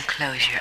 close your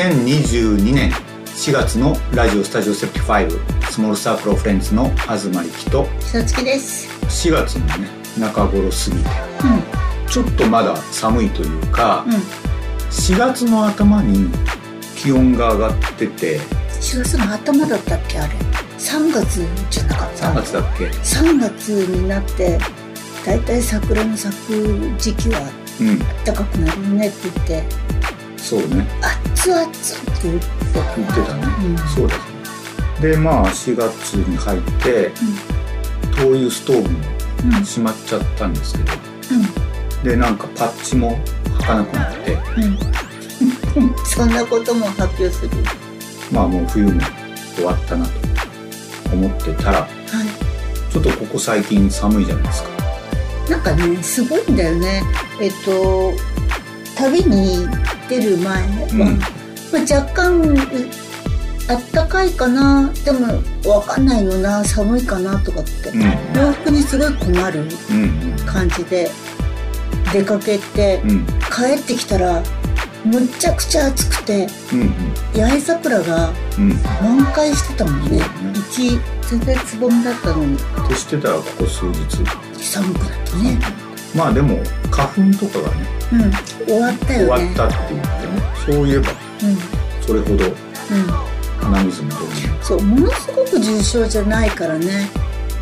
eyes.2022 年4月のラジオスタジオ75スモールサークルフレンズの東力とさつきです。4月のね中頃過ぎてうちょっとまだ寒いというか、ん。うん。4月の頭に気温が上がってて4月の頭だったっけあれ？3月じゃなかった？3月だっけ？3月になって、だいたい桜の咲く時期はうん暖かくなるねって言って、そうね熱々って言って言ってたね、うんそうですねでまあ4月に入って、灯油ストーブもうん。閉まっちゃったんですけどでなんかパッチも履かなくなって。そんなことも発表する。まあもう冬も終わったなと思ってたらはい。ちょっとここ最近寒いじゃないですかなんかね、すごいんだよね。えっと、旅に出る前は、うん。まあ、若干うあったかいかな。でもわかんないよな。寒いかなとかって、うん。洋服にすごい困るうん感じで出かけて、帰ってきたらむっちゃくちゃ暑くてうん八重桜が満開してたもんね。一全然つぼみだったのに。としてたらここ数日。寒くなってねまあでも花粉とかがねうん。終わった終よね。わったって言ってねそういえばうん。それほどうん。鼻水もどうもそうものすごく重症じゃないからね。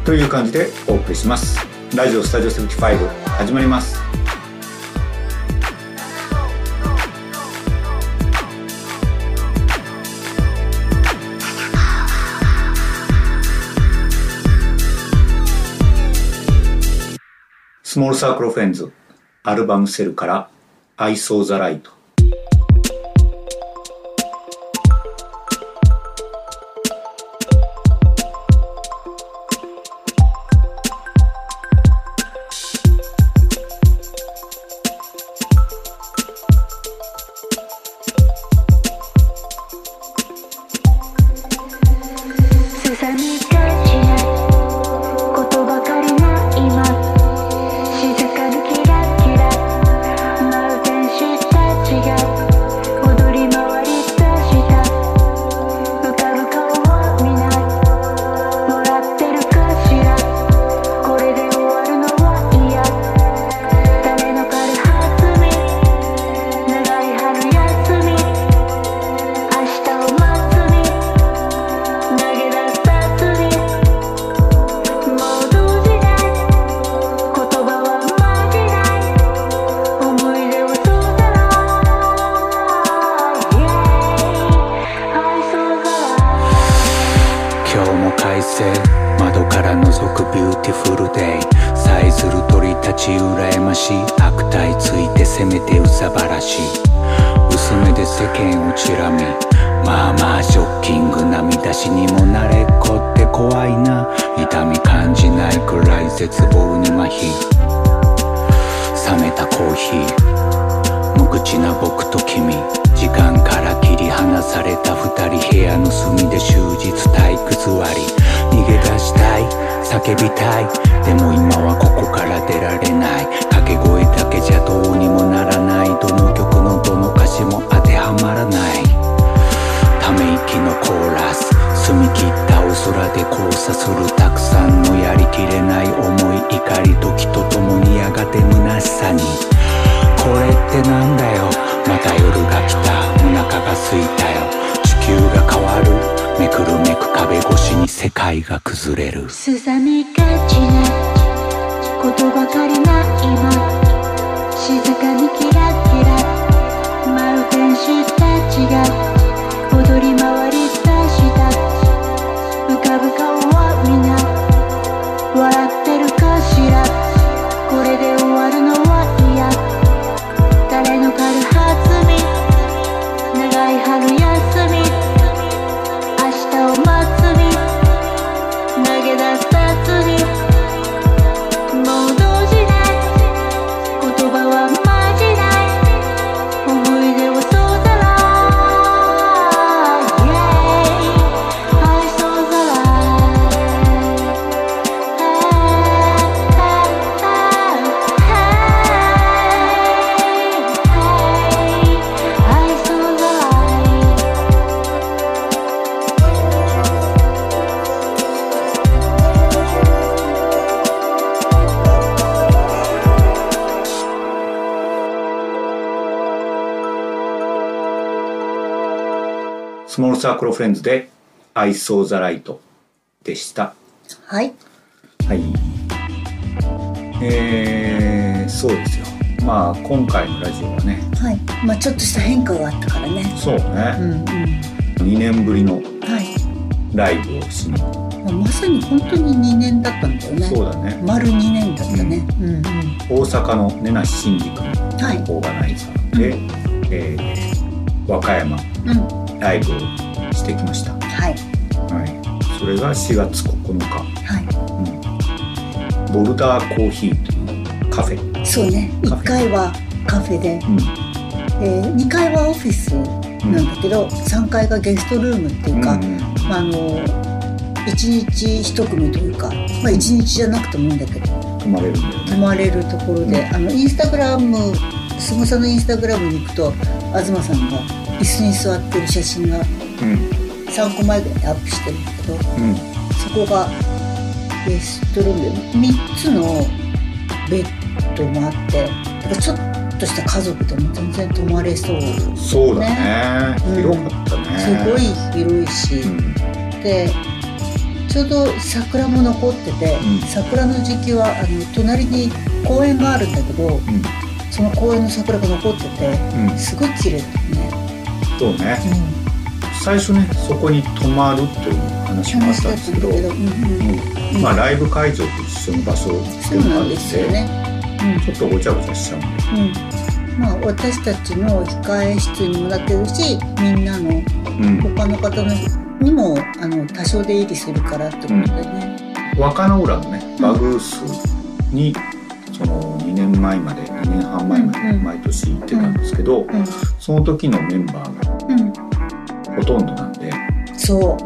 という感じでお送りします。ラジオスタジオ75始まりますスモールサークルフェンズアルバムセルから「I saw the light」世界が崩れる。すさみがちなことばかりな今静かにキラキラ。舞う天使たちが踊り回り出した。浮かぶ顔は皆笑ってサークルフレンズで「I saw the light」でした。はい。はい。えー、そうですよ。まあ今回のラジオはね。はい。まあちょっとした変化があったからね。そうね、うんうん。2年ぶりのはい。ライブをしに、まあまさに本当に2年だったんだよね。そうだね。丸2年だったね。うん。うん大阪の根梨新宿のはい。オーガナイザーで、えー和歌山うんライブをしてきました、ははい。い、それが4月9日、はうん、ボルダーコーヒーというカフェ、いそうね。カフェ。1階はカフェで、うん。えー、2階はオフィスなんだけど、3階がゲストルームっていうか、うんまあ、あの1日1組というか、まあ、1日じゃなくてもいいんだけど泊まれるんだよね。泊まれるところで、あのインスタグラムすごさんのインスタグラムに行くと東さんが椅子に座ってる写真がうん。3個前ぐらいにアップしてるんだけどうん。そこがゲストルームで3つのベッドもあってだからちょっとした家族でも全然泊まれそうそうだね。うん。広かったね。すごい広いし、うん。でちょうど桜も残ってて、うん。桜の時期はあの隣に公園があるんだけどうん。その公園の桜が残っててうん。すごい綺麗だよね、そうね。最初ねそこに泊まるという話もあったたんですけどうんまあライブ会場と一緒の場所でそうなんもあるんですよね、ちょっとごちゃごちゃしちゃうんでまあ私たちの控え室にもなってるしみんなのうん。他の方のにもあの多少出入りするからってことでね、若野浦のねバグースにその2年前まで2年半前までうん毎年行ってたんですけど、うんその時のメンバーうん。がほとんどなんでそ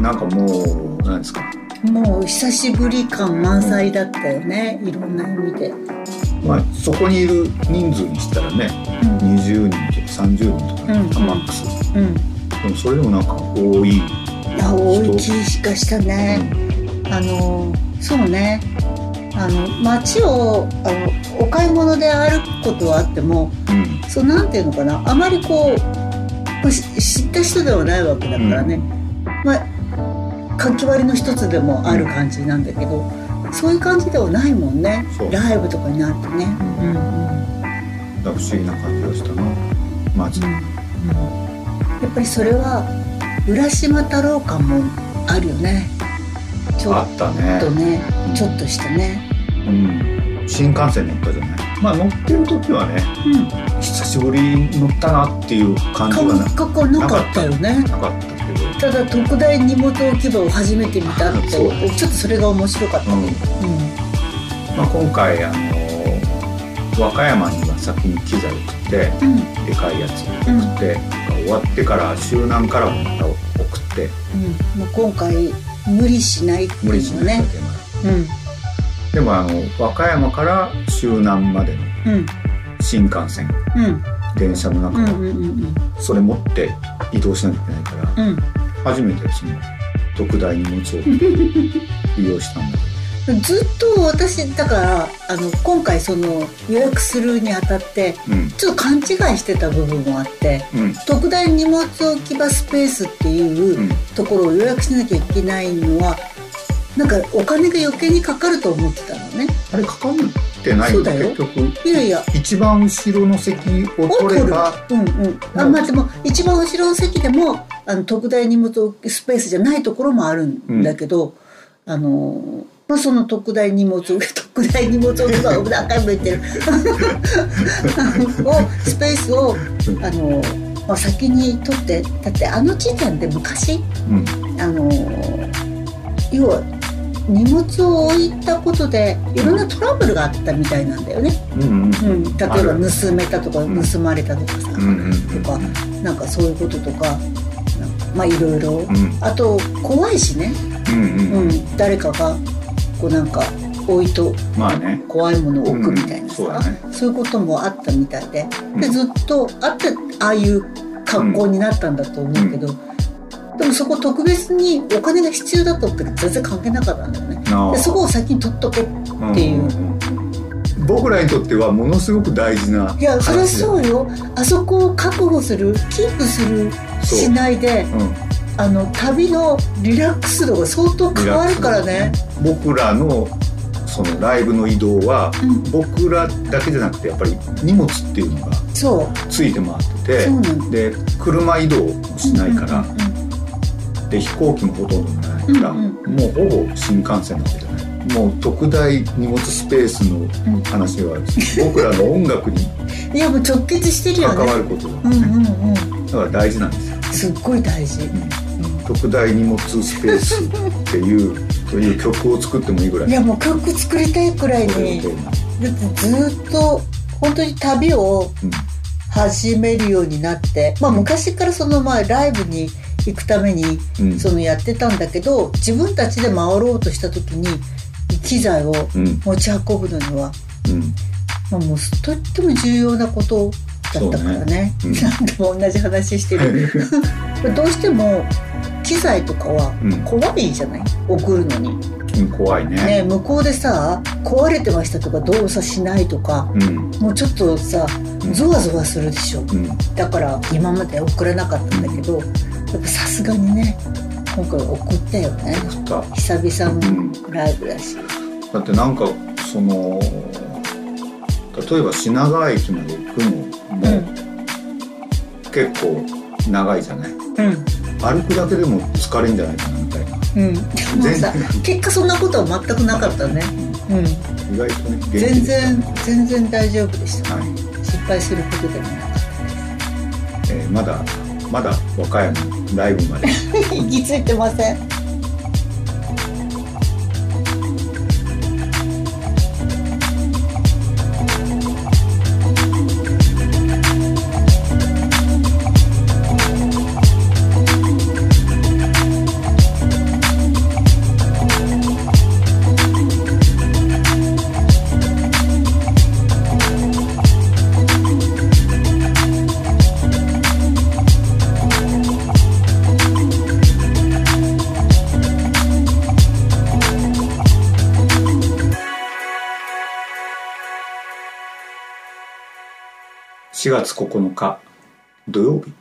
なんかもう何ですか？うもう久しぶり感満載だったよね、いろんな意味で、まあそこにいる人数にしたらねうん。20人とか30人とか、うんマックス。うん、でもそれでもなんか多い、いや多い気がしたね、あのそうねあの街をあのお買い物で歩くことはあってもうん。そうなんていうのかなあまりこう知った人ではないわけだからね、まあ活気割りの一つでもある感じなんだけど、そういう感じではないもんね。ライブとかになるとね。ううん。不思議な感じがしたな。まず、やっぱりそれは浦島太郎感もあるよねちょっあったね。とねちょっとしたね。うん、新幹線乗ったじゃない？まあ乗ってる時はねうん。久しぶりに乗ったなっていう感じはな感覚はなかったよね。なかったけど。ただ特大荷物置き場を初めて見たってちょっとそれが面白かったうん。ねまあ、今回あの和歌山には先に機材を送ってうん。うんでかいやつ送って、終わってから周南からもまた送って。うん。もう今回無理しないっていうのね。ででもあの和歌山から周南までのうん。新幹線うん。電車の中、うんうんうんそれ持って移動しなきゃいけないから、うん。うん初めてその特大荷物を 利用したんだずっと私だからあの今回その予約するにあたってうん。ちょっと勘違いしてた部分もあってうん。特大荷物置き場スペースっていううん。ところを予約しなきゃいけないのはなんかお金が余計にかかると思ってたのね。あれかかってないんだ結局？いやいや。一番後ろの席を取れば？うんうん。あまあでも一番後ろの席でもあの特大荷物置きスペースじゃないところもあるんだけど、あのまあ、その特大荷物特大荷物置き場を何回も言ってる。をスペースをあの、まあ、先に取ってだってあの時点で昔うん。あの要は荷物を置いたことでいろんなトラブルがあったみたいなんだよね、うんうんうん、例えば盗めたとかうん。盗まれたとかさ、とかなんかそういうこととかまあいろいろ。うん。あと怖いしね、うん、誰かがこうなんか置いとまあね。怖いものを置くみたいなさ、うんそね。そういうこともあったみたいで。でうん。ずっとあってああいう格好になったんだと思うけど、でもそこ特別にお金が必要だったって全然関係なかったんだよね。でそこを先に取っとけっていう、僕らにとってはものすごく大事ないやそりゃそうよ。あそこを確保するキープするしないでうんあの旅のリラックス度が相当変わるからね。僕らのそのライブの移動は、うん。僕らだけじゃなくてやっぱり荷物っていうのがついて回っててで車移動もしないから、うんうんで飛行機もほとんどないから、うんもうほぼ新幹線なわけじゃないもう特大荷物スペースの話は、僕らの音楽にう んいやもう直結してるよね。関わることだうんね、うんうん。だから大事なんですよ。すっごい大事、特大荷物スペースっていうそういう曲を作ってもいいぐらい。いやもう曲作りたいくらいにってずっと本当に旅をうん始めるようになって、まあ、昔からそのまあライブに行くためにうん。そのやってたんだけど自分たちで回ろうとした時に機材をうん。持ち運ぶのには、うん。まあ、もうとっても重要なことだったからね。ね。うん。何度も同じ話してる。どうしても機材とかはうん。怖いじゃない？送るのに、うん怖いね。ね、向こうでさ壊れてましたとか動作しないとかうん。もうちょっとさうん。ゾワゾワするでしょ。うん。だから今まで送らなかったんだけどやっぱさすがにね今回送ったよね。だ久々のライブだし、だってなんかその例えば品川駅まで行くのも、結構長いじゃない？うん歩くだけでも疲れんじゃないかなみたいな。うん、でも結果そんなことは全くなかったね、うん、意外とね全然全然大丈夫でした、はい。失敗することでもなかっえーまだまだ和歌山ライブまで。た行き着いてません月9日土曜日、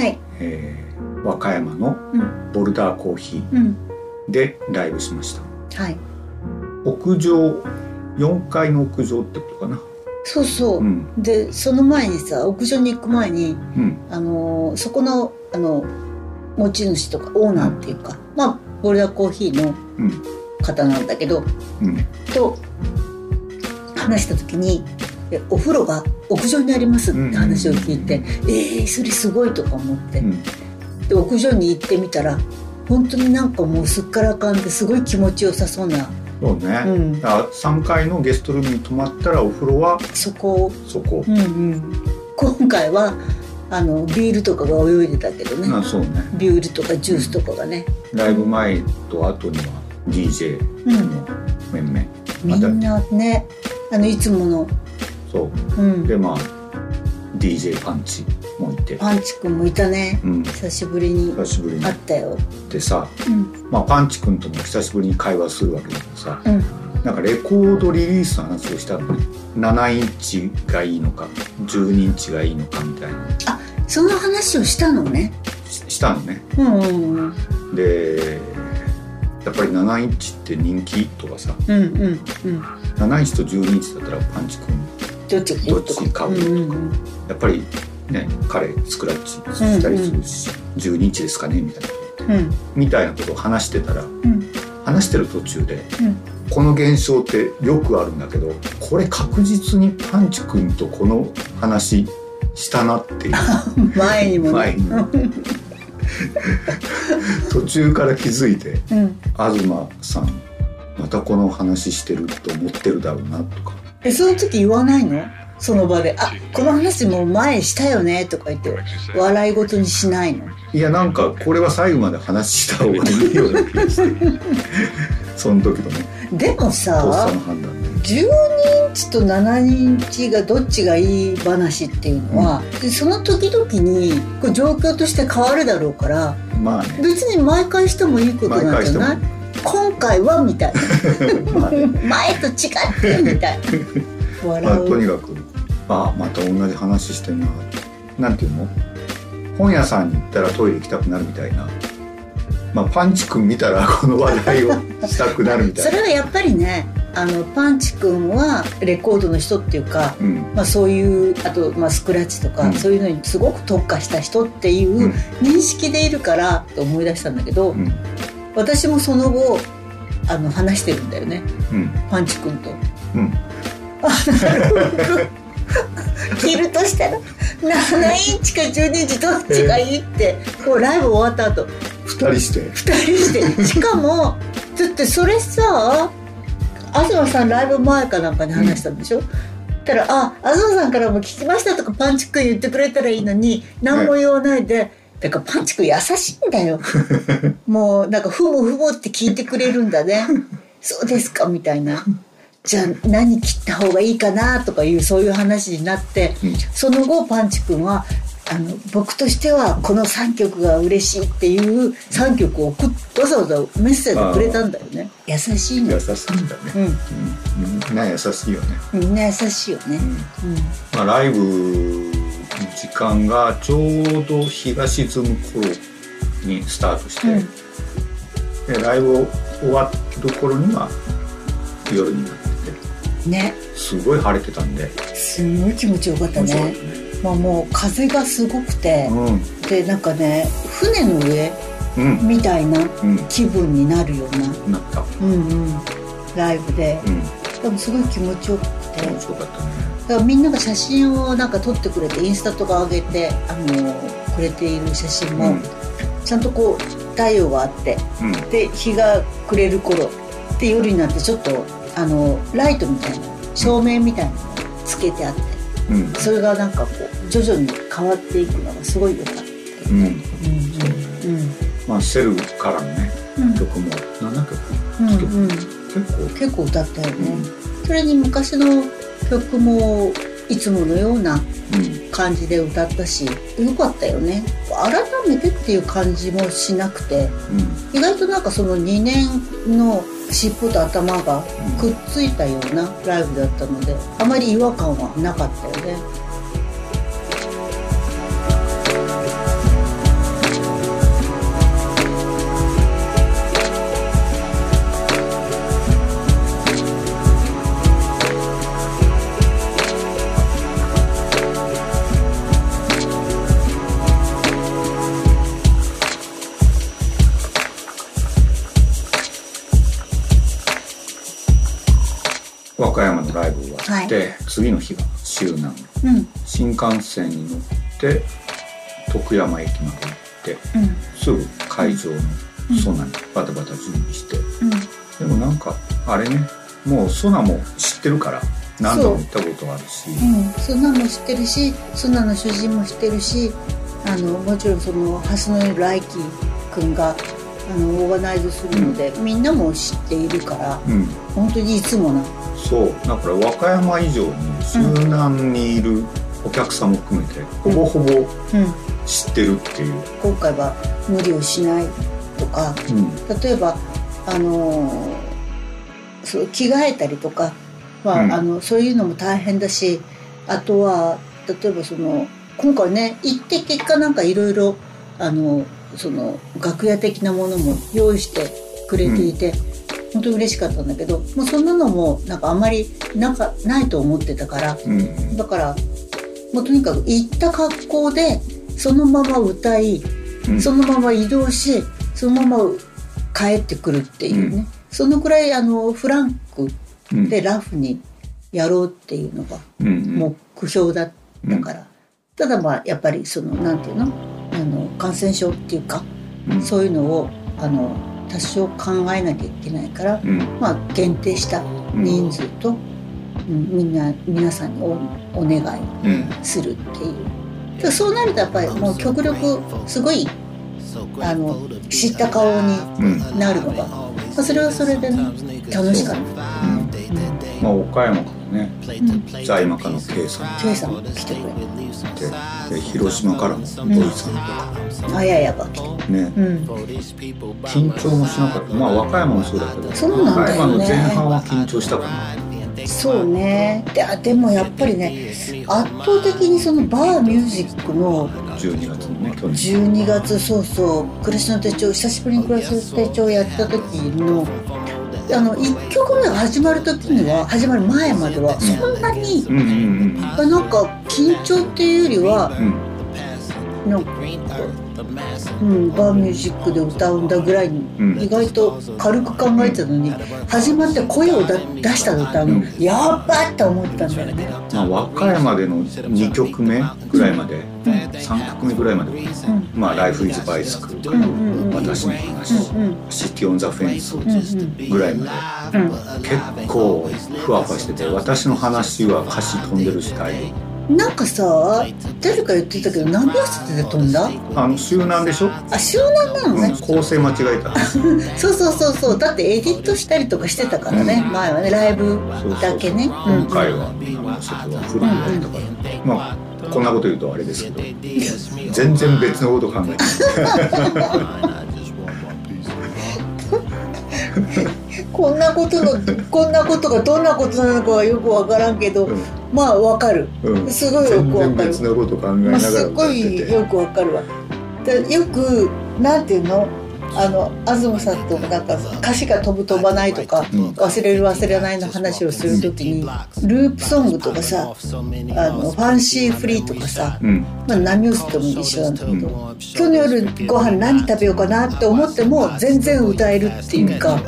はい。えー和歌山のうん。ボルダーコーヒうん。ーでライブしました。はい。屋上4階の屋上ってことかな。そうそう、うん。でその前にさ屋上に行く前にうん。あのーそこのあの持ち主とかオーナーっていうか、まあボルダーコーヒーのうん。方なんだけどうん。と話した時にでお風呂が屋上にありますって話を聞いて、うんえー、それすごいとか思って、うん。で屋上に行ってみたら本当になんかもうすっからかんですごい気持ちよさそうな。そうね、うん。だから3階のゲストルームに泊まったらお風呂はそこ。を、そこ、うんうん、今回はあのビールとかが泳いでたけどね、まあそうね。ビールとかジュースとかがね、ライブ前と後には DJ うん、の面々、みんなねあのいつもの、そう。うん、でまあ DJ パンチもいて、パンチ君もいたね。うん、久しぶりに。久しぶりに。会ったよ、でさ、うん。まあ、パンチ君とも久しぶりに会話するわけだけどさうん、なんかレコードリリースの話をしたのね。7インチがいいのか12インチがいいのかみたいな。その話をしたのね。ししたのね。うんうんうん。でやっぱり7インチって人気とかさ。うんうんうん。7インチと12インチだったらパンチ君どっちどっち買う？うんうんうん。やっぱりね彼スクラッチしたりするし、12インチですかねみたいな。うん。みたいなことを話してたらうん。話してる途中でうん。この現象ってよくあるんだけどこれ確実にパンチ君とこの話したなっていう。前にもね。前にも。途中から気づいてうん。東さんまたこの話してると思ってるだろうなとかえその時言わないの？その場で「あこの話もう前したよね」とか言って笑い事にしないの？いやなんかこれは最後まで話した方がいいような気がして。その時のね。でもささの判断で。12インチと7インチがどっちがいい話っていうのは、でその時々にこう状況として変わるだろうからまあね。別に毎回してもいいことなんじゃない？毎今回はみたいな。前と違ってみたいな。まあ笑う、とにかくあまた同じ話してんななんていうの？本屋さんに行ったらトイレ行きたくなるみたいな。まあパンチ君見たらこの話題をしたくなるみたいな。それはやっぱりねあのパンチ君はレコードの人っていうか、うん。まあ、そういうあと、まあ、スクラッチとか、うん。そういうのにすごく特化した人っていううん。認識でいるからと思い出したんだけど、うん私もその後あの話してるんだよね。うん。パンチ君と。うん。着るとしたら7インチか12インチどっちがいいってこうライブ終わった後。二人して。2人して。しかもだってそれさ東さんライブ前かなんかに話したんでしょ、たら「あ東さんからも聞きました」とかパンチ君言ってくれたらいいのに何も言わないで。だからパンチ君優しいんだよ。もうなんか「ふむふむ」って聞いてくれるんだね。そうですかみたいな。じゃあ何切った方がいいかなとかいうそういう話になって、うん。その後パンチ君はあの僕としてはこの3曲が嬉しいっていう3曲を送っわざわざメッセージくれたんだよね。優しいの。優しいんだね、うん。うん。みんな優しいよね、みんな優しいよね。うん。うん。まあ、ライブの時間がちょうど日が沈む頃にスタートして、うん。でライブ終わる頃には夜になっててね。すごい晴れてたんで。すんごい気持ちよかったね。ね。まあもう風がすごくてうん。でなんかね船の上うん。みたいなうん。気分になるようななった。うんうんライブで。うん。でもすごい気持ちよくて。面白かったねだからみんなが写真をなんか撮ってくれてインスタとか上げてあのくれている写真も、うん。ちゃんとこう太陽があってうん。で日が暮れる頃で夜になってちょっとあのライトみたいな照明みたいなのをつけてあってうん。それがなんかこう徐々に変わっていくのがすごい良かった。ようん。ね。うん。うん。まあセルからのねうん。曲も。7曲うんうん。結構。結構歌ったよね、うそれに昔の曲もいつものようなうん。感じで歌ったしよかったよね。改めてっていう感じもしなくてうん。意外となんかその2年の尻尾と頭がくっついたようなライブだったのであまり違和感はなかったよね新幹線に乗って徳山駅まで行ってうん。すぐ会場のソナにバタバタ準備して、うん。でもなんかあれねもうソナも知ってるから何度も行ったことあるし。う。ん、そんも知ってるしそんなの主人も知ってるしあのもちろんその蓮野来輝君があのオーガナイズするので、みんなも知っているからうん。本当にいつもな。そう。だから和歌山以上に周南にいるお客さんも含めて、ほぼほぼうん、知ってるっていう、今回は無理をしないとかうん。例えばあのそう着替えたりとかは、うん。あのそういうのも大変だしあとは例えばその今回ね行って結果なんかいろいろあのその楽屋的なものも用意してくれていて、本当に嬉しかったんだけどもうそんなのもなんかあんまりなんかないと思ってたからうん。だからもうとにかく行った格好でそのまま歌いうん。そのまま移動しそのまま帰ってくるっていうね、うん。そのくらいあのフランクうん。でラフにやろうっていうのが目標だったから、ただまあやっぱりそのなんていうの？あの感染症っていうか、うん。そういうのをあの多少考えなきゃいけないから、うん。まあ限定した人数と、うんみんな皆さんにおお願いうんするっていう。だからそうなるとやっぱりもう極力すごいあの知った顔にうんなるのが、まあ、それはそれでね楽しかった。まあ岡山からね在魔家の K さん。K さん来てくれで広島からも土井さんとかあややが来て。ね。うん。緊張もしなかった。まあ和歌山もそうだけど。そうなんだよね。和歌山の前半は緊張したかなそうね。であでもやっぱりね圧倒的にそのバーミュージックの12月のね去年。12月そうそう「暮らしの手帳」久しぶりに「暮らしの手帳」やった時のあの1曲目が始まる時には始まる前まではそんなに、うんうんあなんか緊張っていうよりはうんうん。なんか、うん、バーミュージックで歌うんだぐらいにうん。意外と軽く考えてたのに始まって声をだ出した途端うん。やっばって思ったんだよね。まあ、和歌山での2曲目ぐらいまで、3曲目ぐらいまで、まあ、ライフイズバイスクルとか、うんうんうん。私の話、うんうん。シティオンザフェンスうんうんぐらいまで、うん。結構ふわふわしてて、私の話は歌詞飛んでるし、大変。なんかさ誰か言ってたけど何秒捨てで飛んだあの、周南でしょ、あ周南なのうんね、構成間違えた。そうそうそうそう。だってエディットしたりとかしてたからね、前はねライブだけね。今回は、あのそこはフルにやったか。ら、まあ、こんなこと言うとあれですけど、全然別のこと考えて こんなことの こんなことがどんなことなのかはよくわからんけど、うん。まあわかる、うん。すごいよ全くわかる。然別のこと考えなまあ、がらすっご歌ってて。いよくわかるわ。でよくなんていうの？あの東さんとなんか歌詞が飛ぶ飛ばないとか、うん。忘れる忘れないの話をするときにループソングとかさあのファンシーフリーとかさ、うん。まあ、何をしても一緒なんだけど、今日の夜ご飯何食べようかなって思っても全然歌えるっていうか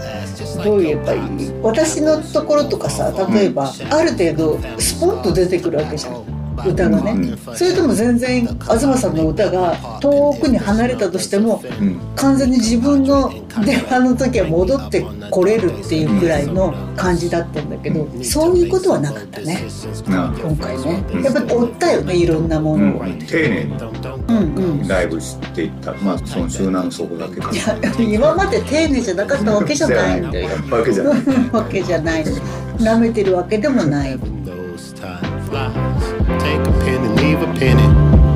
どう言えばいい私のところとかさ例えばある程度スポッと出てくるわけじゃん歌がね、それとも全然東さんの歌が遠くに離れたとしてもうん。完全に自分の電話の時は戻ってこれるっていうぐらいの感じだったんだけどそういうことはなかったねな今回ねやっぱり追ったよねいろんなもうのを。ん、丁寧にうんうんライブしていったまあその周南のそこだけかいや今まで丁寧じゃなかったわけじゃないんだよ。わけじゃないわけじゃない。舐めてるわけでもない。A penny, leave a penny.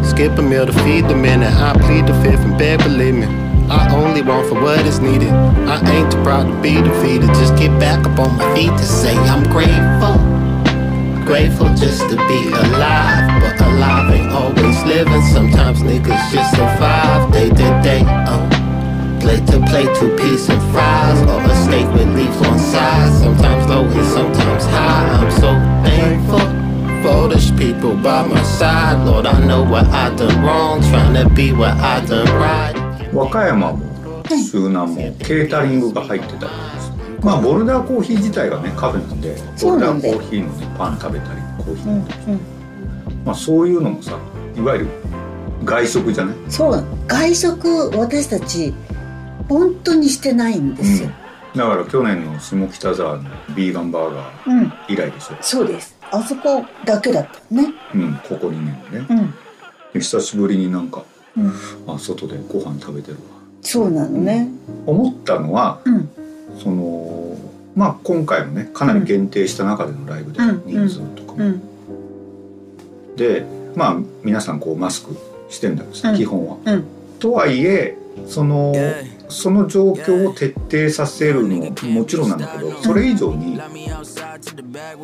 Skip a meal to feed the minute. I plead the fifth and beg, believe me. I only want for what is needed. I ain't too proud to be defeated. Just get back up on my feet to say I'm grateful. Grateful just to be alive. But alive ain't always living. Sometimes niggas just survive day to day. Uh. Plate to plate, two piece and fries, or a steak with leaves on side. Sometimes low and sometimes high. I'm so thankful these people by my side. Lord, I know what I done wrong, trying to be what I done right. 和歌山も周南もケータリングが入ってたり。とかしてまあボルダーコーヒー自体がねカフェなんでボルダーそうなんだよコーヒーの、ね、パン食べたりコーヒーうん飲んだり、うんまあ、そういうのもさいわゆる外食じゃない、そう外食私たち本当にしてないんですよ、だから去年の下北沢のビーガンバーガーうん。以来でしょ、そうですあそこだけだったね。うん、ここ2年でね、うん、で久しぶりになんかうん、あ外でご飯食べてるわ。そうなのね。思ったのはうん。そのまあ今回もねかなり限定した中でのライブでうん。人数とかも、うん。でまあ皆さんこうマスクしてんだけどさ、うん。基本は。うん。とはいえそのその状況を徹底させるのももちろんなんだけどそれ以上に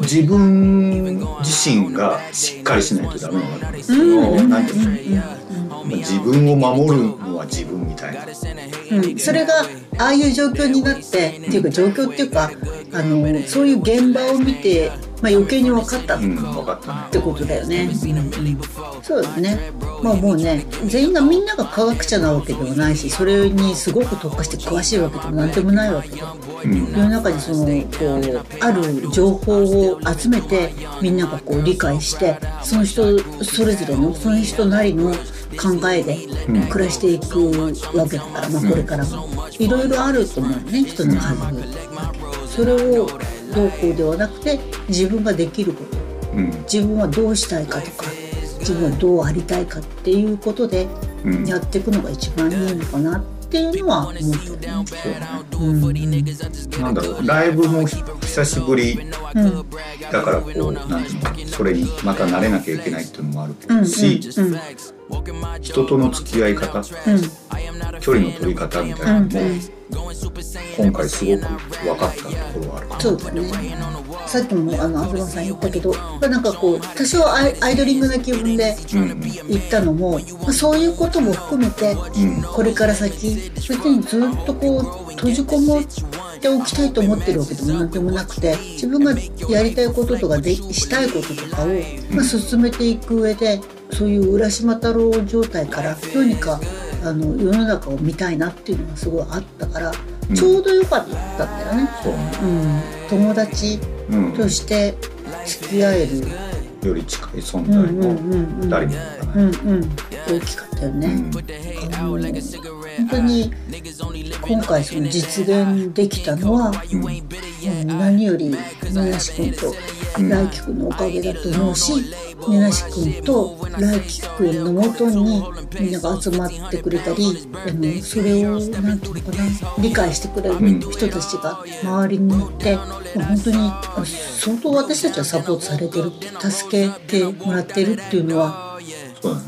自分自身がしっかりしないとダメなわけですよ。うんなんていうの自分を守るのは自分みたいな。うん、それがああいう状況になってっていうか状況っていうかあのそういう現場を見て、まあ、余計に分かったっ。てことだよね、そうだね。まあもうね全員がみんなが科学者なわけではないしそれにすごく特化して詳しいわけでもなんでもないわけでうん。世の中にそのこうある情報を集めてみんながこう理解してその人それぞれのその人なりの考えでうん。暮らしていくわけだから、まあ、これからも。いろいろあると思うね人の数それをどうこうではなくて自分ができること。うん。自分はどうしたいかとか自分はどうありたいかっていうことでうん。やっていくのが一番いいのかなっていうのは思ってるね。う。んなんだろう。ライブも久しぶりうんだからこうなんていうのそれにまた慣れなきゃいけないっていうのもあるうん。うん。し、うん人との付き合い方うん。距離の取り方みたいなのも、今回すごく分かったところはあるかな。そうだね。さっきもあの東さん言ったけどまあなんかこう多少アイドリングな気分でうん言ったのも、まあ、そういうことも含めてうんこれから先別にずっとこう閉じこもっておきたいと思ってるわけでもなんでもなくて自分がやりたいこととかでしたいこととかを、まあ、進めていく上でそういう浦島太郎状態からどうにかあの世の中を見たいなっていうのがすごいあったから、うん。ちょうどよかったんだよね。そうね。うん、友達うん。として付き合える、より近い存うん在うんのうんうん。誰になるかなうんうん大きかったよね、本当に今回その実現できたのは、うん。何より根梨君と来輝君のおかげだと思うし根梨君と来輝君のもとにみんなが集まってくれたりあのそれをなんていうのかな理解してくれる人たちが周りにいて、もう本当にあ相当私たちはサポートされてる助けてもらってるっていうのは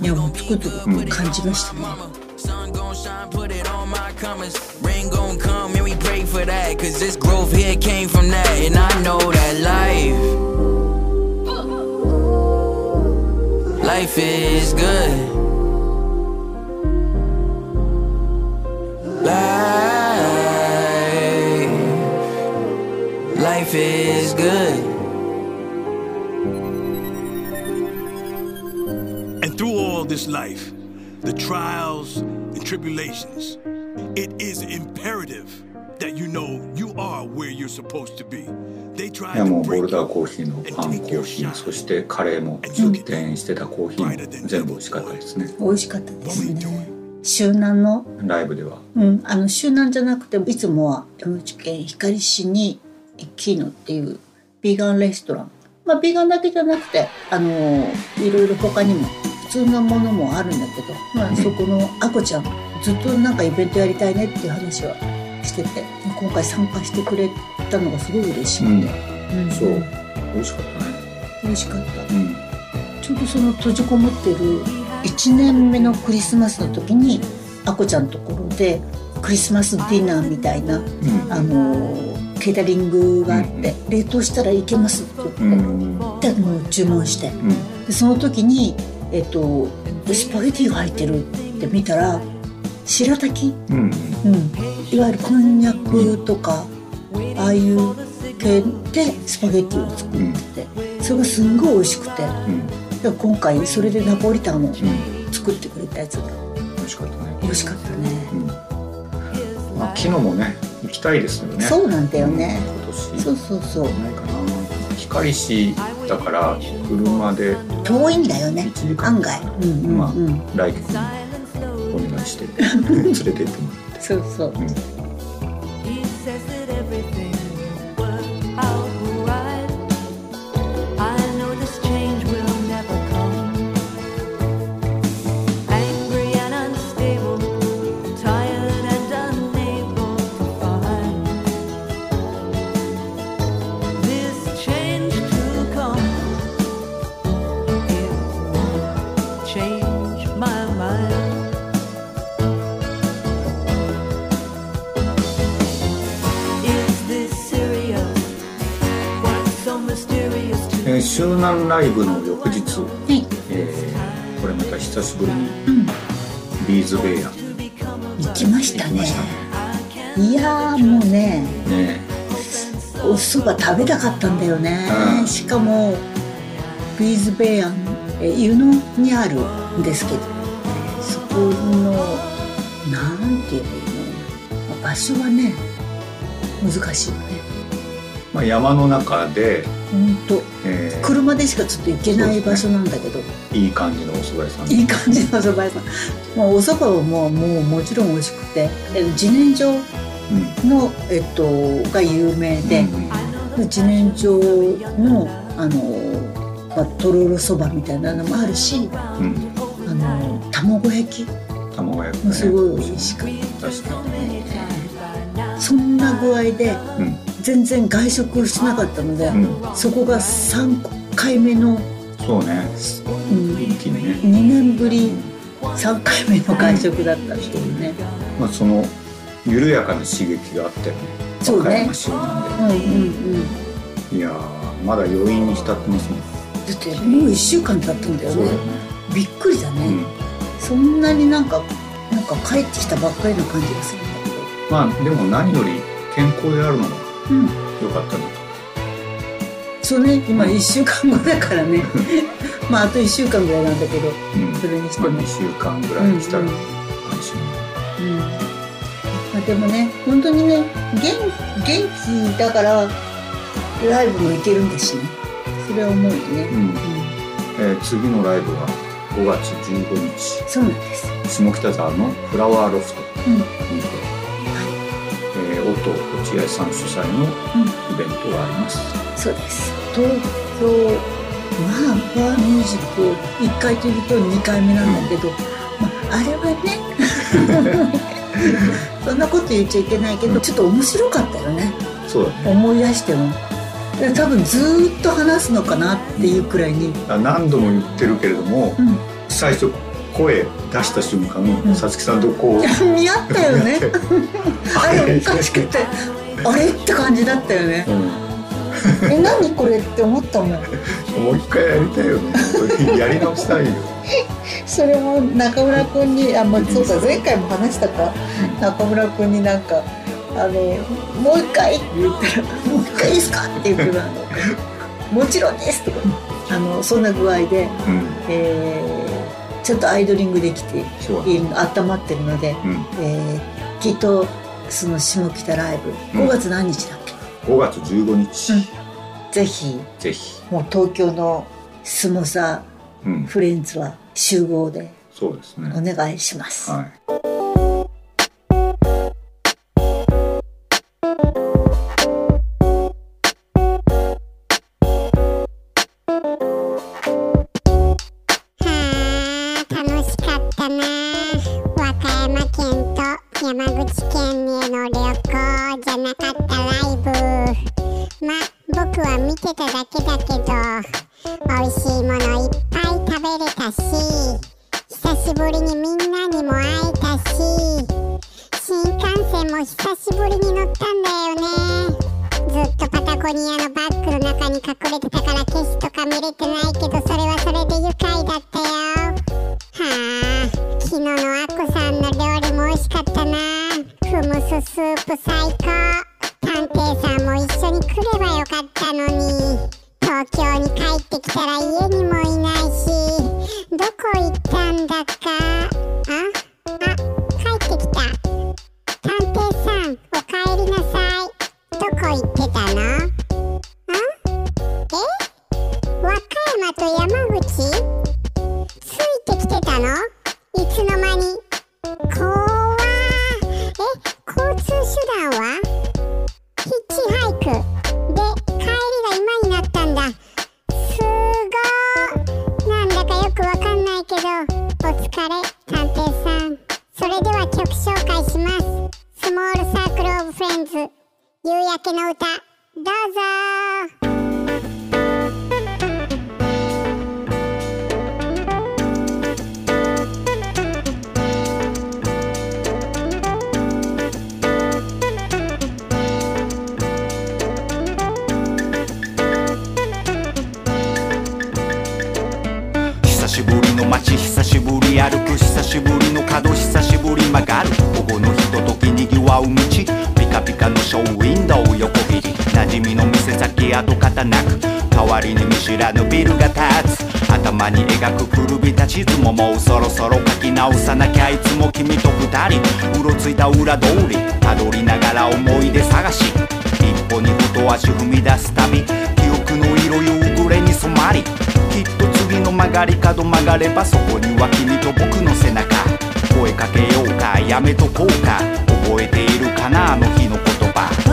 いやもうつくづく感じましたね。Sun gon' shine, put it on my commas. Rain gon' come, and we pray for that. Cause this growth here came from that. And I know that life, life is good. Life, life is good. And through all this life, the trials and tribulations, it is imperative that you know you are where you're supposed to be. They い try や to もうボ break ルダー you. コーヒーのパンコーヒーそしてカレーも出店してたコーヒーも全部美味しかったですね美味しかったですね。周南の、ライブではうん、あの周南じゃなくていつもは山口県光市にキーノっていうビーガンレストラン。まあビーガンだけじゃなくてあのいろいろ他にも普通のものもあるんだけど、まあそこのあこちゃんずっとなんかイベントやりたいねっていう話はしてて今回参加してくれたのがすごい嬉しくて、うん。うん。そう。美味しかったね。美味しかった。うん。ちょうどその閉じこもってる1年目のクリスマスの時にあこちゃんのところでクリスマスディナーみたいな、うん。あのケータリングがあって、冷凍したらいけますって言って、もう注文して。うん。でその時に、えっとスパゲティが入ってるって見たら白滝、うん。うん、いわゆるこんにゃくとか、ああいう系でスパゲティを作ってて、それがすんごい美味しくて。うん。で今回それでナポリタンをうん。作ってくれたやつが美味しかったね。美味しかったね、うん。まあ昨日もね行きたいですよね。そうなんだよね。今年。そうそうそう。ないかな。光市だから車で遠いんだよね。1時間案外。うんうんまあうん。来客にお願いして 連れてってもらって。そうそう、He says 周南ライブの翌日、はい。えーこれまた久しぶりに、ビーズベイヤー行きましたね。いやーもうねね。お蕎麦食べたかったんだよね、うん。しかもビーズベイアンえ湯野にあるんですけどそこのなんて言えばいいの場所はね難しいよね。まあ、山の中で、本当えー車でしかちょっと行けない場所なんだけど、いい感じのお蕎麦屋さん。いい感じのお蕎麦屋さん。もうお蕎麦はもうもうもちろん美味しくて。え自然薯の、えっと、が有名で、自然薯のあの、まあ、とろろそばみたいなのもあるしうん。あの卵焼き卵焼き、ね、もすごい美味しかっ確かたそんな具合でに、うん、全然外食をしなかったので、うん。そこが3回目の、そうね。うん、一気にね、2年ぶり3回目の外食だったっていうね、まあ、その緩やかな刺激があったよね。そうね。なんうんうんうん。でいやーまだ余韻に浸ってますもん。だってもう1週間経ったんだよね。ね。びっくりだね、うん。そんなになんかなんか帰ってきたばっかりの感じがするんだけど。まあでも何より健康であるのがうん。良かったなとそうね今1週間後だからね。まああと1週間ぐらいなんだけどうん。それにしてまあ、も2週間ぐらいしたらうん安心、うん。まあ、でもね本当にね元元気だからライブも行けるんですしね。それは思うよね、うん。えー次のライブは5月15日。そうなんです。下北沢のフラワーロフトうん。にて、えー、音落合さん主催のイベントがあります、そうです。東京まあバーミュージックを1回というと2回目なんだけど、まあ、あれはね そんなこと言っちゃいけないけど、ちょっと面白かったよね。そうだね。思い出しても。で多分ずーっと話すのかなっていうくらいに、あ何度も言ってるけれども、うん。最初声出した瞬間さつきさんとこう似合ったよね。あれおかしくて。あれ？って感じだったよね。うん え何これって思ったもん。もう一回やりたいよね。やり直したいよ。それも中村君にあ、まあ、そうだ前回も話したか。中村君になんか「あのもう一回」って言ったら「もう一回いいですか?」って言うから「もちろんです」と。かあのそんな具合で、うん。えーちょっとアイドリングできているの温まってるので、うん。えーきっとその下北ライブ5月何日だっけ、5月15日、ぜひ。ぜひ。もう東京のスモサうん。フレンズは集合でそうですね。お願いします。はい見てただけだけど。焼けの歌どうぞ。久しぶりの街久しぶり歩く久しぶりの角久しぶり曲がる。午後のひとときにぎわう道。ピカピカのショーウィンドウ横切り馴染みの店先跡形なく代わりに見知らぬビルが立つ頭に描く古びた地図ももうそろそろ書き直さなきゃいつも君と二人うろついた裏通りたどりながら思い出探し一歩二歩と足踏み出すたび記憶の色夕暮れに染まりきっと次の曲がり角曲がればそこには君と僕の背中声かけようかやめとこうか覚えているかなあの日の言葉。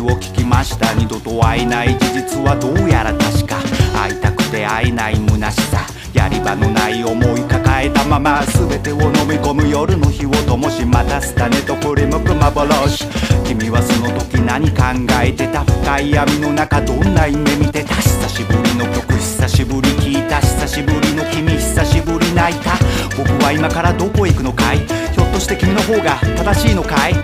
を聞きました。二度と会えない事実はどうやら確か。会いたくて会えない虚しさ。やり場のない思い抱えたまま。全てを飲み込む夜の日を灯しまたすたねと振り向く幻。君はその時何考えてた深い闇の中どんな夢見てた。久しぶりの曲久しぶり聴いた久しぶりの君久しぶり泣いた。僕は今からどこへ行くのかい？ひょっとして君の方が正しいのかい？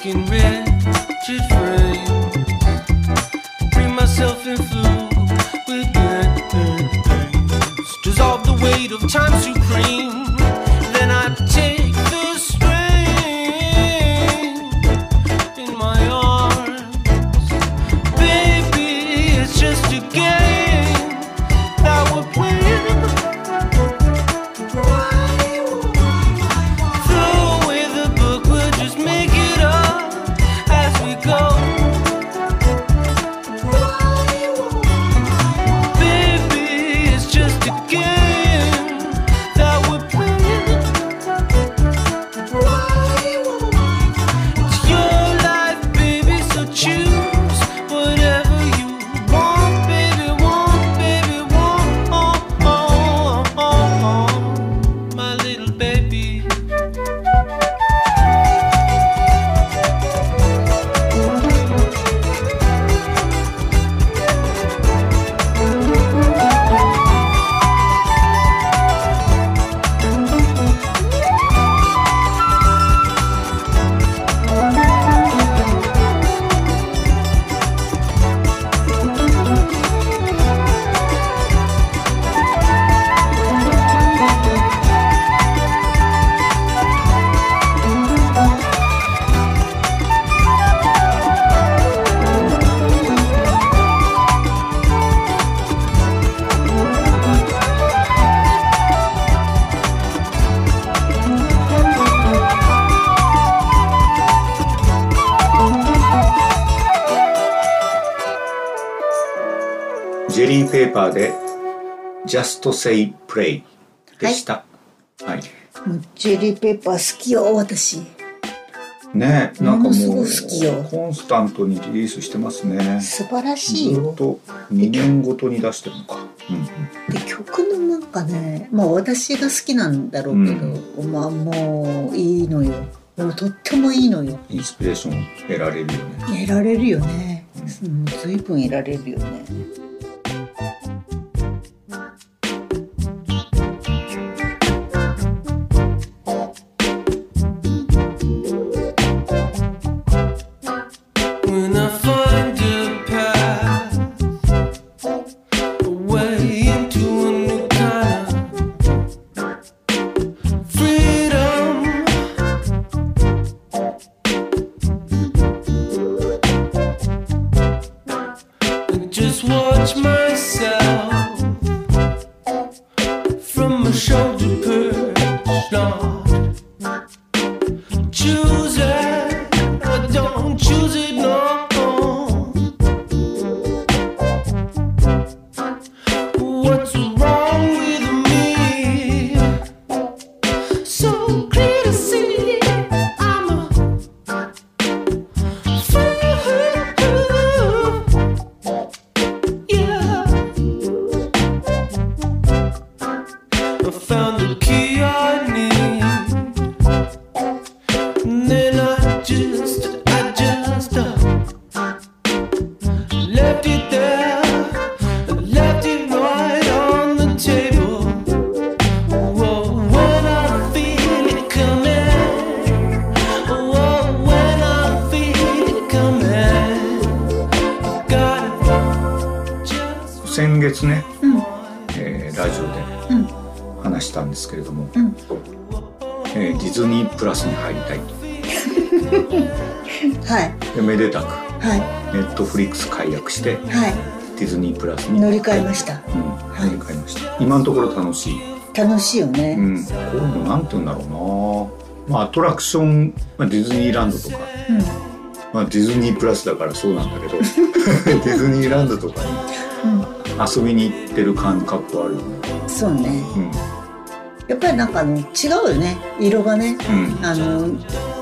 fucking rigid frame. Bring myself in flow with good, good things. Dissolve the weight of time supreme. Just Say Pray でした。はい。もうジェリーペーパー好きよ私。ねえ、なんかもうく好きよ。コンスタントにリリースしてますね。素晴らしい。よずっと2年ごとに出してるのか。うんで曲のなんかねまあ私が好きなんだろうけど、まあもういいのよ。もうとってもいいのよ。インスピレーション得られるよね。得られるよね、うん、随分得られるよねえーディズニープラスに入りたい はい。と。でめでたく。はネットフリックス解約していはい。ディズニープラスに。乗り換えました。うん、乗り換えました。今のところ楽しい。楽しいよね、うん、こういうのなんて言うんだろうな。まあアトラクション、まあ、ディズニーランドとか、うん。まあディズニープラスだからそうなんだけど、ディズニーランドとかに遊びに行ってる感覚はあるよね。そうね。うん。やっぱりなんかあの違うよね。色がね、うん。あの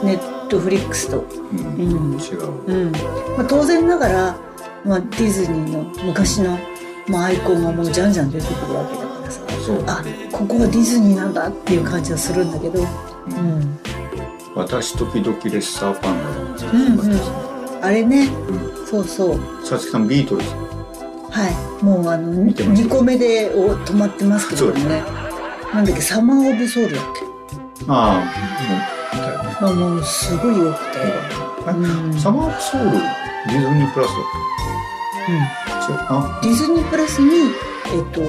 ネットフリックスと、うん、違う。うん。まあ、当然ながら、まあ、ディズニーの昔の、まあ、アイコンがもうじゃんじゃん出てくるわけだからさ。そう。あここはディズニーなんだっていう感じはするんだけど、うん。私時々レッサーパンダだうんうん、あれね、そうそう。さつきさんビートルズ。はい。もうあの見てます？2個目でお止まってますけどねなんだっけサマー・オブ・ソウルだっああもう見たよねけ、まあ、もうすごい良くて、えサマーオブソウルディズニープラス？だうあディズニープラスにえっと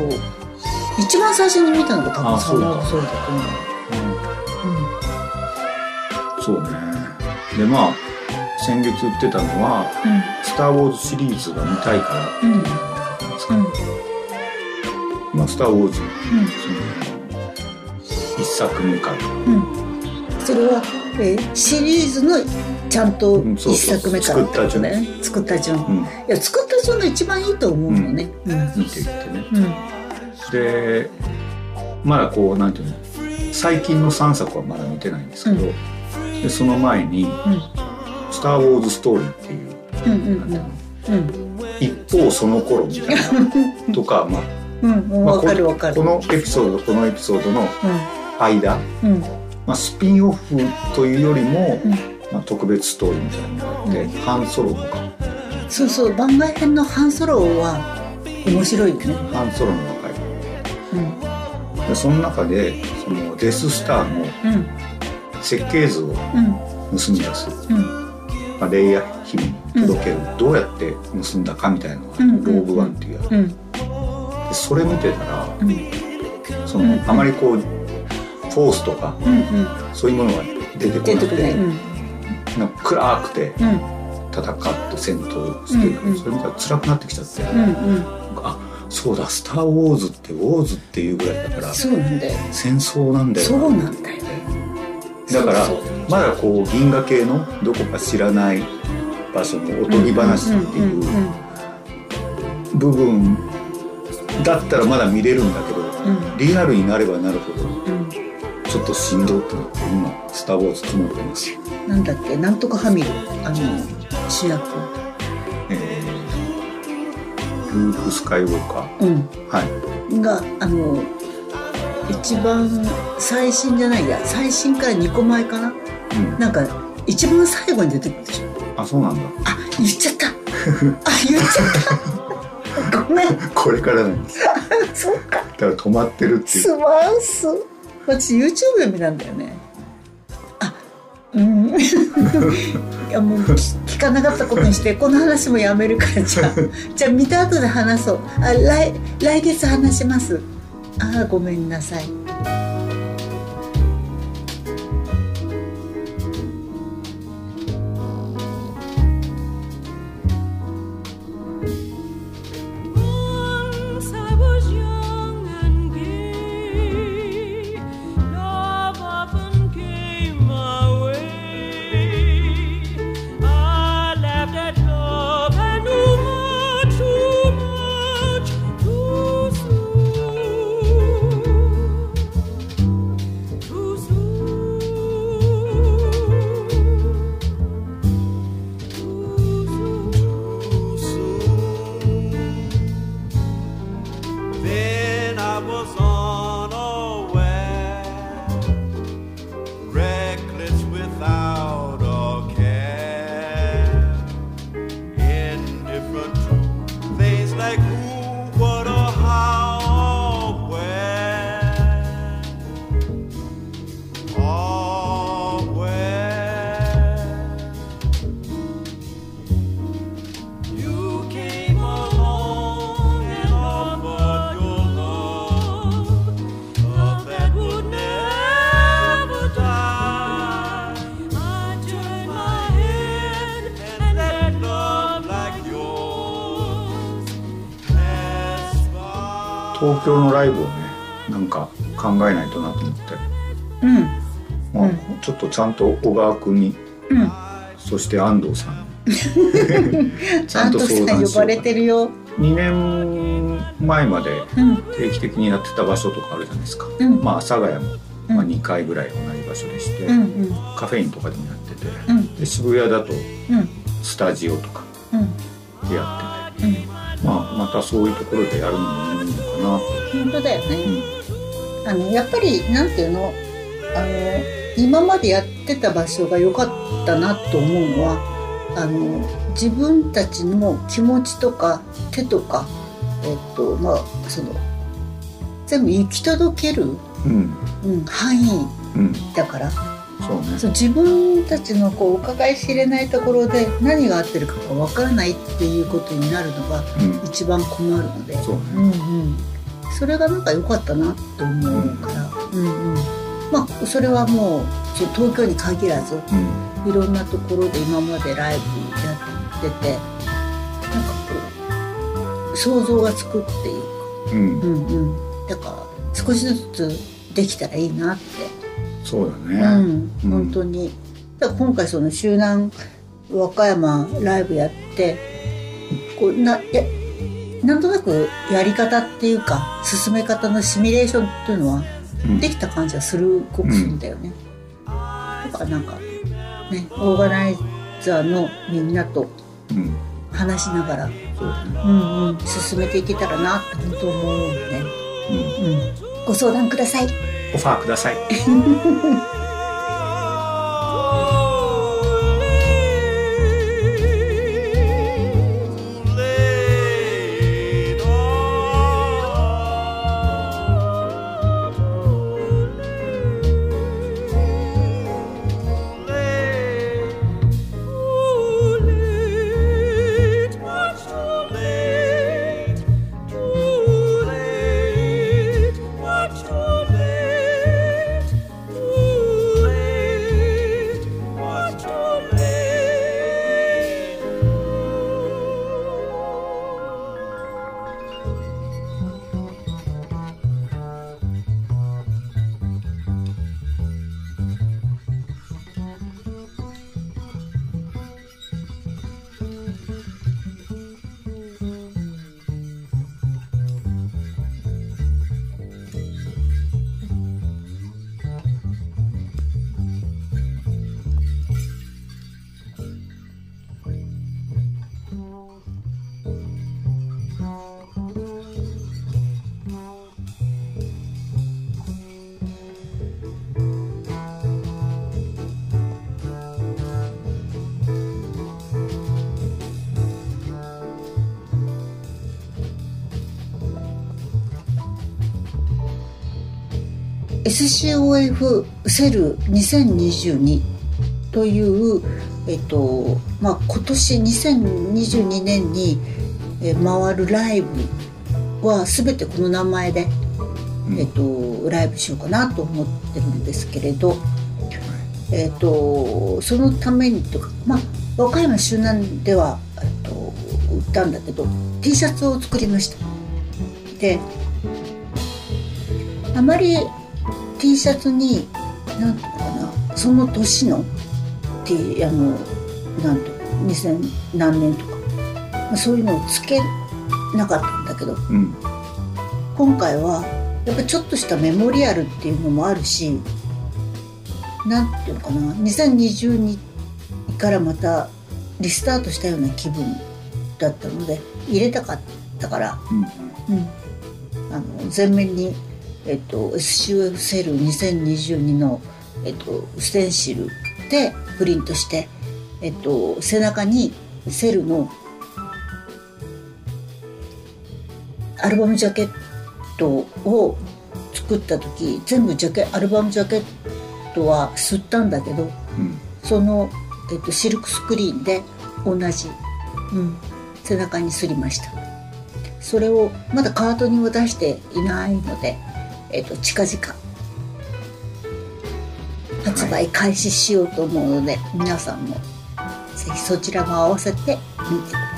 一番最初に見たのが多分サマーオブソウルだと思う。そうね。でまあ先月言ってたのは「スター・ウォーズ」シリーズが見たいからうん。うん。まあ、スター・ウォーズ、その一作目からそれは、えーシリーズのちゃんと一作目からってことだよね作った順、うん。いや作った順が一番いいと思うのね。うん。見ていってね。うん。でまだこうなんていうの？最近の3作はまだ見てないんですけど、でその前に「スター・ウォーズ・ストーリー」っていううんうんうん。一方その頃みたいな。とかまあうん。うん。まあわかるわかる。このエピソードとこのエピソードの間、うん。うんまあ、スピンオフというよりも、まあ、特別ストーリーみたいなのがあって、ハンソロとか。そうそう。番外編のハンソロは面白いよね。ハンソロの若いうん。でその中でそのデススターのうん。設計図をうん。盗み出す、うん。まあ、レイヤ姫に届ける、どうやって盗んだかみたいなのが、うんローグワンっていうやつ、うん。でそれ見てたら、うん。その、あまりこうフォースとか、そういうものが出てこ出なくてなん。か暗くてうん。戦って戦闘してそれ見たら辛くなってきちゃって、あそうだ「スター・ウォーズ」ってウォーズっていうぐらいだからそうなんだよ。戦争なんだよそうなんだよだからまだこう銀河系のどこか知らない場所のおとぎ話っていう部分だったらまだ見れるんだけど、リアルになればなるほどちょっとしんどくなって今「スター・ウォーズ」決まってます。なんだっけ？なんとかハミルあの主役？えールーク・スカイウォーカー、うん。はい。があの一番最新じゃないや。最新から2個前かな、なんか一番最後に出てくるでしょ。あそうなんだ。あ言っちゃった。あ言っちゃった。ごめん。これからなんです。そうか。だから止まってるっていう。スマウス私 YouTube で見たんだよね。あうん。いやもう聞聞かなかったことにしてこの話もやめるからじゃあ じゃあ見た後で話そう。あ来来月話します。あーごめんなさい東京のライブをねなんか考えないとなと思って、うん。まあちょっとちゃんと小川君にうん。そして安藤さんに。ちゃんと相談しよう呼ばれてるよ。2年前までうん。定期的にやってた場所とかあるじゃないですか、うん。まあ阿佐ヶ谷も、まあ、2回ぐらい同じ場所でして、うんうん。カフェインとかでもやってて、うん。で渋谷だとうん。スタジオとかうん。でやってて、まあ、またそういうところでやるのもいいのか本当だよね、あのやっぱりなんていうの？あの今までやってた場所が良かったなと思うのはあの自分たちの気持ちとか手とかえっとまあその全部行き届ける、うん。うん、範囲うん。だから。そうね。そう自分たちのこう伺い知れないところで何が合ってるかが分からないっていうことになるのがうん。一番困るので、そうね。うんうん、それがなんか良かったなと思うから、うんうん。まあそれはもう東京に限らずいろんなところで今までライブやっててなんかこう想像がつくっていうか、うん。うんうん、だから少しずつできたらいいなって。そうだね、うん、本当に。だから今回その周南和歌山ライブやってこうなやなんとなくやり方っていうか進め方のシミュレーションっていうのはできた感じはするごくするんだよね、だからなんかねオーガナイザーのみんなと話しながら、うんうん、進めていけたらなって本当思うよね、うん。ご相談ください。オファーください「SCOF セル2022」という、えっとまあ、今年2022年にえ回るライブは全てこの名前で、えっと、ライブしようかなと思ってるんですけれど、えっと、そのためにとか、まあ、和歌山周南では、えっと、売ったんだけど T シャツを作りました。であまり T シャツになんていうのかなその年の T あのなんと2000何年とか、まあ、そういうのをつけなかったんだけど、うん。今回はやっぱちょっとしたメモリアルっていうのもあるしなんていうのかな2022からまたリスタートしたような気分だったので入れたかったから、うん。あの前面に、えっと、SCF セル2022の、えっと、ステンシルでプリントして、えっと、背中にセルのアルバムジャケットを作った時全部ジャケアルバムジャケットは吸ったんだけど、その、えっと、シルクスクリーンで同じ、うん、背中にすりました。それをまだカートには出していないので、えっと、近々。発売開始しようと思うので、皆さんもぜひそちらも合わせて見てください。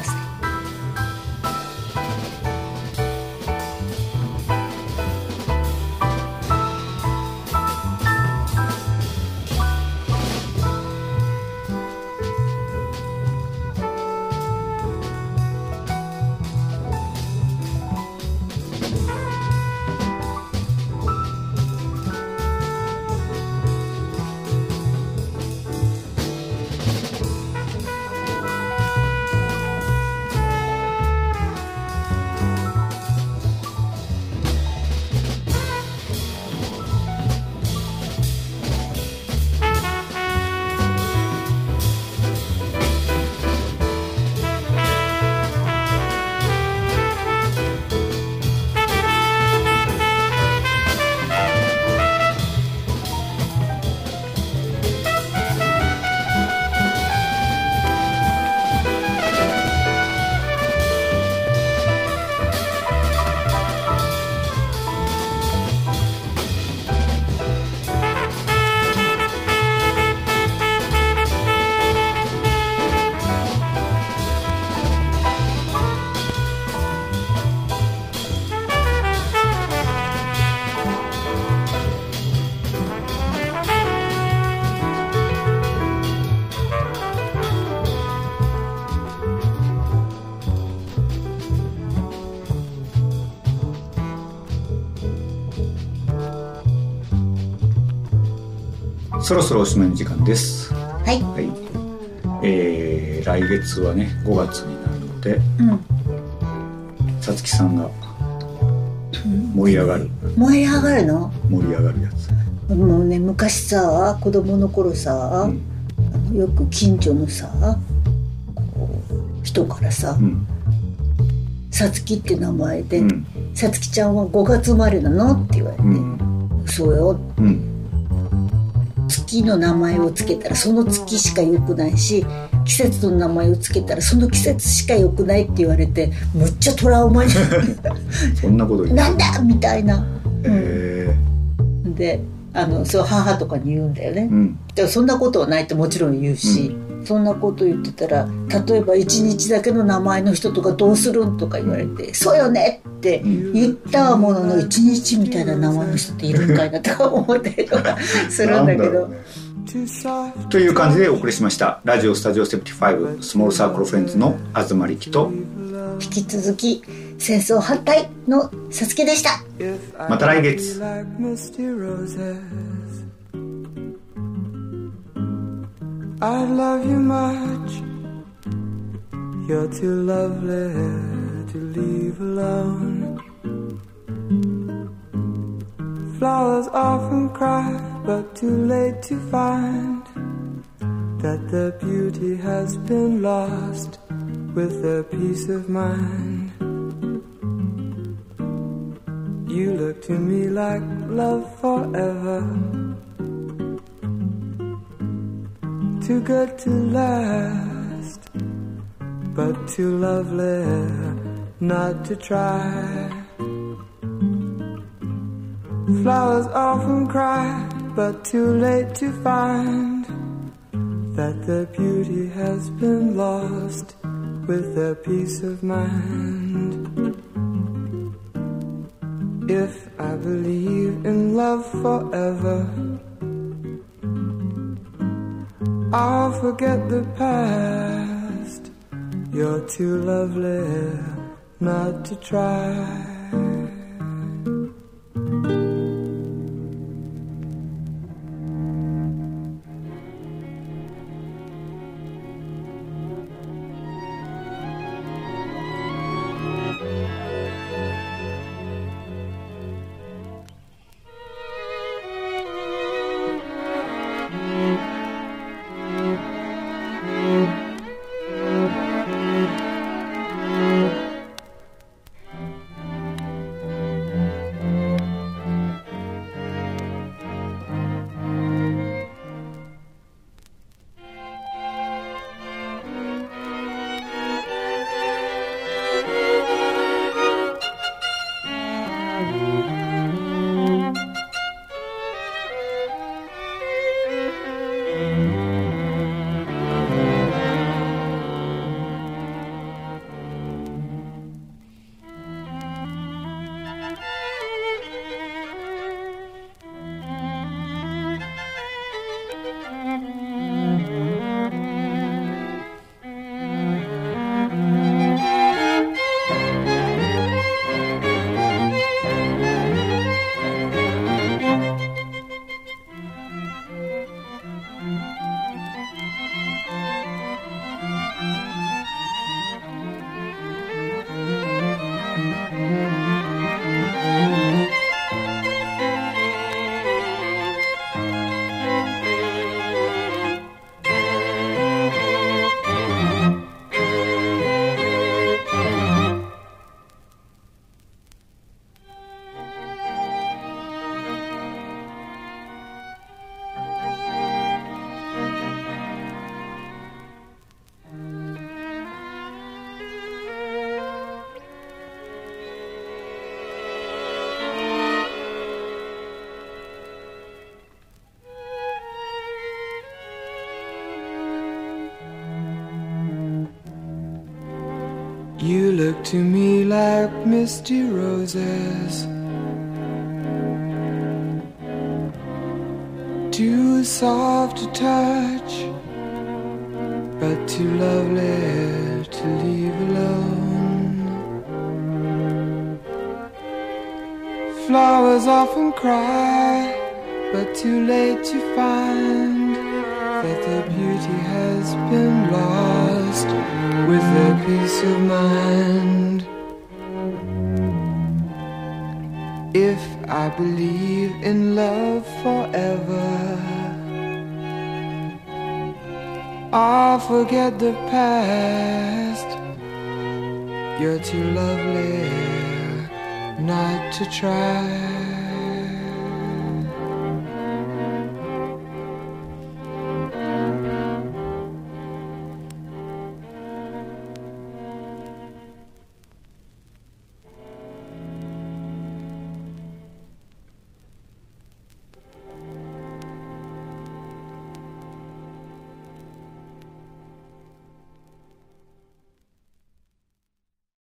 そろそろおしまいの時間です。はい。はい。えー、来月はね5月になるのでうん。さつきさんが盛り上がる。燃え上がるの？盛り上がるやつ。もうね昔さ子供の頃さ、あのよく近所のさこう人からさ「さつき」って名前で「さつきちゃんは5月生まれなの?」って言われて「そうよ」月の名前をつけたらその月しか良くないし季節の名前をつけたらその季節しか良くないって言われてむっちゃトラウマに。そんなこと言うなんだみたいな。へであのそう母とかに言うんだよね、ん。でもそんなことはないってもちろん言うし、そんなこと言ってたら例えば1日だけの名前の人とかどうするんとか言われて「そうよね」って言ったものの1日みたいな名前の人っているんかいなとか思ったりとかするんだけど。という感じでお送りしましたラジオスタジオ75スモールサークルフレンズの東力と引き続き戦争反対のさつきでしたまた来月. I love you much. You're too lovely to leave alone. Flowers often cry, but too late to find that their beauty has been lost with their peace of mind. You look to me like love forever. Too good to last, but too lovely not to try. Flowers often cry, but too late to find that their beauty has been lost with their peace of mind. If I believe in love forever, I'll forget the past. You're too lovely not to try. Misty roses. Too soft to touch, but too lovely to leave alone. Flowers often cry, but too late to find that their beauty has been lost with their peace of mind. Believe in love forever, I'll forget the past. You're too lovely not to try.